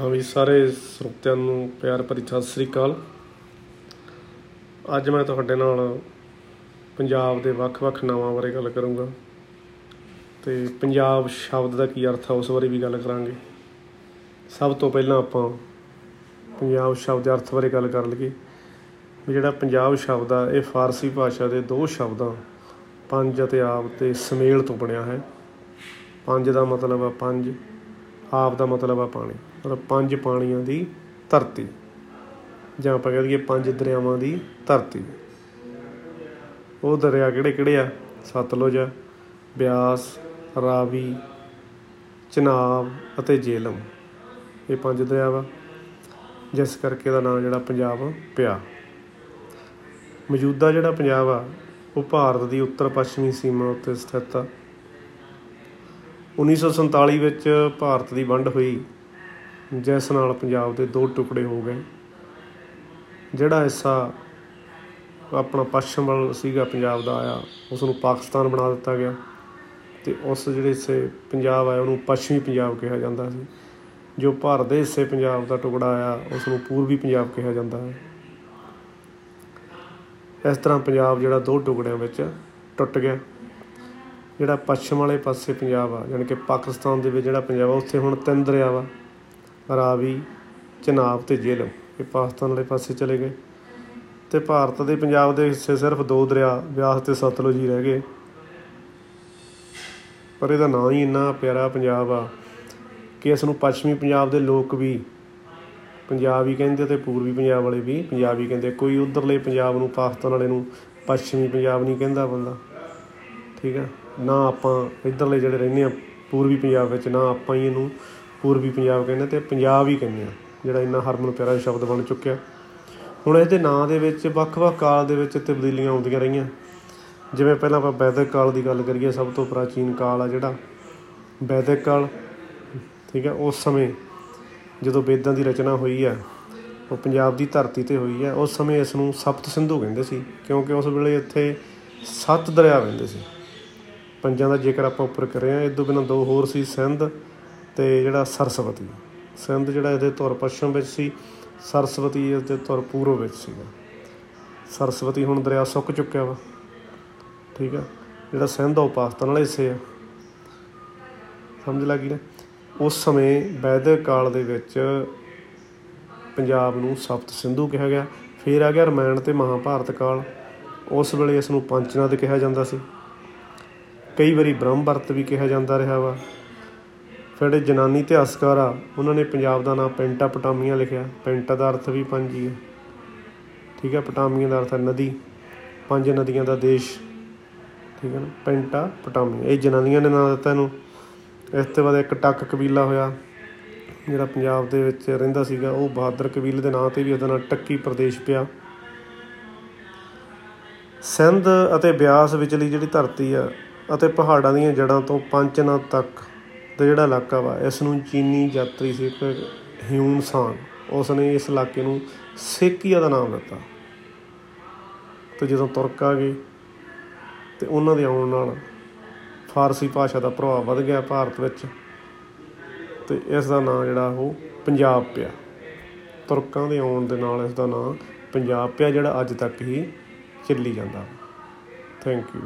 ਹਾਂ ਵੀ ਸਾਰੇ ਸਰੋਤਿਆਂ ਨੂੰ ਪਿਆਰ ਭਰੀ ਸਤਿ ਸ੍ਰੀ ਅਕਾਲ। ਅੱਜ ਮੈਂ ਤੁਹਾਡੇ ਨਾਲ ਪੰਜਾਬ ਦੇ ਵੱਖ-ਵੱਖ ਨਾਵਾਂ ਬਾਰੇ ਗੱਲ ਕਰੂੰਗਾ ਤੇ ਪੰਜਾਬ ਸ਼ਬਦ ਦਾ ਕੀ ਅਰਥ ਹੈ ਉਸ ਬਾਰੇ ਵੀ ਗੱਲ ਕਰਾਂਗੇ। ਸਭ ਤੋਂ ਪਹਿਲਾਂ ਆਪਾਂ ਪੰਜਾਬ ਸ਼ਬਦ ਦੇ ਅਰਥ ਬਾਰੇ ਗੱਲ ਕਰ ਲਈਏ। ਵੀ ਜਿਹੜਾ ਪੰਜਾਬ ਸ਼ਬਦ ਆ, ਇਹ ਫਾਰਸੀ ਭਾਸ਼ਾ ਦੇ ਦੋ ਸ਼ਬਦਾਂ, ਪੰਜ ਅਤੇ ਆਪ ਤੇ ਸਮੇਲ ਤੋਂ ਬਣਿਆ ਹੈ। ਪੰਜ ਦਾ ਮਤਲਬ ਆ ਪੰਜ ਆਪ ਦਾ ਮਤਲਬ ਆ ਪਾਣੀ, ਮਤਲਬ ਪੰਜ ਪਾਣੀਆਂ ਦੀ ਧਰਤੀ, ਜਾਂ ਆਪਾਂ ਕਹਿ ਦਈਏ ਪੰਜ ਦਰਿਆਵਾਂ ਦੀ ਧਰਤੀ। ਉਹ ਦਰਿਆ ਕਿਹੜੇ ਕਿਹੜੇ ਆ? ਸਤਲੁਜ, ਬਿਆਸ, ਰਾਵੀ, ਚਨਾਬ ਅਤੇ ਜੇਲਮ। ਇਹ ਪੰਜ ਦਰਿਆ ਵਾ, ਜਿਸ ਕਰਕੇ ਦਾ ਨਾਮ ਜਿਹੜਾ ਪੰਜਾਬ ਪਿਆ। ਮੌਜੂਦਾ ਜਿਹੜਾ ਪੰਜਾਬ ਆ, ਉਹ ਭਾਰਤ ਦੀ ਉੱਤਰ ਪੱਛਮੀ ਸੀਮਾ ਉੱਤੇ ਸਥਿਤ ਆ। 1947 ਵਿੱਚ ਭਾਰਤ ਦੀ ਵੰਡ ਹੋਈ। ਜਿਸ ਨਾਲ ਪੰਜਾਬ ਦੇ ਦੋ ਟੁਕੜੇ ਹੋ ਗਏ। ਜਿਹੜਾ ਹਿੱਸਾ ਆਪਣਾ ਪੱਛਮ ਵੱਲ ਸੀਗਾ, ਪੰਜਾਬ ਦਾ ਆਇਆ ਉਸ ਨੂੰ ਪਾਕਿਸਤਾਨ ਬਣਾ ਦਿੱਤਾ ਗਿਆ ਤੇ ਉਸ ਜਿਹੜੇ ਹਿੱਸੇ ਪੰਜਾਬ ਆਇਆ, ਉਹਨੂੰ ਪੱਛਮੀ ਪੰਜਾਬ ਕਿਹਾ ਜਾਂਦਾ ਸੀ। ਜੋ ਭਾਰਤ ਦੇ ਹਿੱਸੇ ਪੰਜਾਬ ਦਾ ਟੁਕੜਾ ਆਇਆ ਉਸ ਨੂੰ ਪੂਰਬੀ ਪੰਜਾਬ ਕਿਹਾ ਜਾਂਦਾ ਹੈ। ਇਸ ਤਰ੍ਹਾਂ ਪੰਜਾਬ ਜਿਹੜਾ ਦੋ ਟੁਕੜਿਆਂ ਵਿੱਚ ਟੁੱਟ ਗਿਆ। ਜਿਹੜਾ ਪੱਛਮ ਵਾਲੇ ਪਾਸੇ ਪੰਜਾਬ ਆ ਯਾਨੀ ਕਿ ਪਾਕਿਸਤਾਨ ਦੇ ਵਿੱਚ ਜਿਹੜਾ ਪੰਜਾਬ ਆ, ਉੱਥੇ ਹੁਣ ਤਿੰਨ ਦਰਿਆ ਵਾ, ਰਾਵੀ, ਚਨਾਬ ਤੇ ਜੇਲਮ ਇਹ ਪਾਕਿਸਤਾਨ ਵਾਲੇ ਪਾਸੇ ਚਲੇ ਗਏ। ਤੇ ਭਾਰਤ ਦੇ ਪੰਜਾਬ ਦੇ ਹਿੱਸੇ ਸਿਰਫ ਦੋ ਦਰਿਆ, ਬਿਆਸ ਤੇ ਸਤਲੁਜ ਹੀ ਰਹਿ ਗਏ। ਪਰ ਇਹਦਾ ਨਾਂ ਹੀ ਇੰਨਾ ਪਿਆਰਾ ਪੰਜਾਬ ਆ ਕਿ ਇਸ ਨੂੰ ਪੱਛਮੀ ਪੰਜਾਬ ਦੇ ਲੋਕ ਵੀ ਪੰਜਾਬ ਹੀ ਕਹਿੰਦੇ ਤੇ ਪੂਰਬੀ ਪੰਜਾਬ ਵਾਲੇ ਵੀ ਪੰਜਾਬ ਹੀ ਕਹਿੰਦੇ ਕੋਈ ਉਧਰਲੇ ਪੰਜਾਬ ਨੂੰ, ਪਾਕਿਸਤਾਨ ਵਾਲੇ ਨੂੰ ਪੱਛਮੀ ਪੰਜਾਬ ਨਹੀਂ ਕਹਿੰਦਾ ਬੰਦਾ। ਠੀਕ ਆ? ਨਾ ਆਪਾਂ ਇਧਰਲੇ ਜਿਹੜੇ ਰਹਿੰਦੇ ਆ, ਪੂਰਬੀ ਪੰਜਾਬ ਵਿੱਚ ਨਾ ਆਪਾਂ ਹੀ ਇਹਨੂੰ ਪੂਰਬੀ ਪੰਜਾਬ ਕਹਿੰਦੇ ਤੇ ਪੰਜਾਬ ਹੀ ਕਹਿੰਦੇ ਆ, ਜਿਹੜਾ ਇੰਨਾ ਹਰਮਨ ਪਿਆਰਾ ਸ਼ਬਦ ਬਣ ਚੁੱਕਿਆ। ਹੁਣ ਇਹਦੇ ਨਾਂ ਦੇ ਵਿੱਚ ਵੱਖ-ਵੱਖ ਕਾਲ ਦੇ ਵਿੱਚ ਤਬਦੀਲੀਆਂ ਆਉਂਦੀਆਂ ਰਹੀਆਂ। ਜਿਵੇਂ ਪਹਿਲਾਂ ਆਪਾਂ ਵੈਦਿਕ ਕਾਲ ਦੀ ਗੱਲ ਕਰੀਏ, ਸਭ ਤੋਂ ਪ੍ਰਾਚੀਨ ਕਾਲ ਆ ਜਿਹੜਾ। ਵੈਦਿਕ ਕਾਲ, ਠੀਕ ਹੈ ਉਸ ਸਮੇਂ ਜਦੋਂ ਵੇਦਾਂ ਦੀ ਰਚਨਾ ਹੋਈ ਆ, ਉਹ ਪੰਜਾਬ ਦੀ ਧਰਤੀ ਤੇ ਹੋਈ ਆ, ਉਸ ਸਮੇਂ ਇਸ ਨੂੰ ਸਪਤ ਸਿੰਧੂ ਕਹਿੰਦੇ ਸੀ, ਕਿਉਂਕਿ ਉਸ ਵੇਲੇ ਇੱਥੇ ਸੱਤ ਦਰਿਆ ਵਹਿੰਦੇ ਸੀ। ਪੰਜਾਂ ਦਾ ਜ਼ਿਕਰ ਆਪਾਂ ਉੱਪਰ ਕਰ ਰਹੇ ਹਾਂ ਇਸ ਤੋਂ ਬਿਨਾਂ ਦੋ ਹੋਰ ਸੀ ਸਿੰਧ ਤੇ ਜਿਹੜਾ ਸਰਸਵਤੀ। ਸਿੰਧ ਜਿਹੜਾ ਇਹਦੇ ਧੁਰ ਪੱਛਮ ਵਿੱਚ ਸੀ, ਸਰਸਵਤੀ ਇਸ ਦੇ ਧੁਰ ਪੂਰਬ ਵਿੱਚ ਸੀਗਾ। ਸਰਸਵਤੀ ਹੁਣ ਦਰਿਆ ਸੁੱਕ ਚੁੱਕਿਆ ਵਾ। ਠੀਕ ਆ? ਜਿਹੜਾ ਸਿੰਧ ਉਹ ਪਾਕਿਸਤਾਨ ਵਾਲੇ ਹਿੱਸੇ ਆ। ਸਮਝ ਲੱਗੀ ਨਾ? ਉਸ ਸਮੇਂ ਵੈਦਿਕ ਕਾਲ ਦੇ ਵਿੱਚ ਪੰਜਾਬ ਨੂੰ ਸਪਤ ਸਿੰਧੂ ਕਿਹਾ ਗਿਆ। ਫਿਰ ਆ ਗਿਆ ਰਮਾਇਣ ਤੇ ਮਹਾਭਾਰਤ ਕਾਲ। ਉਸ ਵੇਲੇ ਇਸ ਨੂੰ ਪੰਚਨਦ ਕਿਹਾ ਜਾਂਦਾ ਸੀ। ਕਈ ਵਾਰੀ ਬ੍ਰਹਮ ਵਰਤ ਵੀ ਕਿਹਾ ਜਾਂਦਾ ਰਿਹਾ ਵਾ। ਫਿਰ ਜਨਾਨੀ ਇਤਿਹਾਸਕਾਰ ਆ, ਉਹਨਾਂ ਨੇ ਪੰਜਾਬ ਦਾ ਨਾਮ ਪੈਂਟਾ ਪਟਾਮੀਆਂ ਲਿਖਿਆ। ਪੈਂਟਾ ਦਾ ਅਰਥ ਵੀ ਪੰਜ ਹੀ ਹੈ ਠੀਕ ਹੈ ਪਟਾਮੀਆਂ ਦਾ ਅਰਥ ਹੈ ਨਦੀ। ਪੰਜ ਨਦੀਆਂ ਦਾ ਦੇਸ਼। ਠੀਕ ਹੈ ਨਾ, ਪੈਂਟਾ ਪਟਾਮੀਆਂ। ਇਹ ਜਨਾਨੀਆਂ ਨੇ ਨਾਮ ਦਿੱਤਾ ਇਹਨੂੰ। ਇਸ ਤੋਂ ਬਾਅਦ ਇੱਕ ਟੱਕ ਕਬੀਲਾ ਹੋਇਆ, ਜਿਹੜਾ ਪੰਜਾਬ ਦੇ ਵਿੱਚ ਰਹਿੰਦਾ ਸੀਗਾ। ਉਹ ਬਹਾਦਰ ਕਬੀਲੇ ਦੇ ਨਾਂ ਤੇ ਵੀ ਉਹਦਾ ਨਾਂ ਟੱਕੀ ਪ੍ਰਦੇਸ਼ ਪਿਆ। ਸਿੰਧ ਅਤੇ ਬਿਆਸ ਵਿਚਲੀ ਜਿਹੜੀ ਧਰਤੀ ਆ ਅਤੇ ਪਹਾੜਾਂ ਦੀਆਂ ਜੜ੍ਹਾਂ ਤੋਂ ਪੰਚਨਦ ਤੱਕ ਦਾ ਜਿਹੜਾ ਇਲਾਕਾ ਵਾ, ਇਸ ਨੂੰ ਚੀਨੀ ਯਾਤਰੀ ਸੀ ਇੱਕ ਹਿਊਨ ਸਾਨ। ਉਸ ਨੇ ਇਸ ਇਲਾਕੇ ਨੂੰ ਸੇਕੀਆ ਦਾ ਨਾਮ ਦਿੱਤਾ। ਤੇ ਜਦੋਂ ਤੁਰਕ ਆ ਗਏ, ਤੇ ਉਹਨਾਂ ਦੇ ਆਉਣ ਨਾਲ ਫਾਰਸੀ ਭਾਸ਼ਾ ਦਾ ਪ੍ਰਭਾਵ ਵਧ ਗਿਆ ਭਾਰਤ ਵਿੱਚ, ਤੇ ਇਸ ਦਾ ਨਾਮ ਜਿਹੜਾ ਉਹ ਪੰਜਾਬ ਪਿਆ। ਤੁਰਕਾਂ ਦੇ ਆਉਣ ਦੇ ਨਾਲ ਇਸ ਦਾ ਨਾਮ ਪੰਜਾਬ ਪਿਆ, ਜਿਹੜਾ ਅੱਜ ਤੱਕ ਹੀ ਚੱਲੀ ਜਾਂਦਾ। Thank you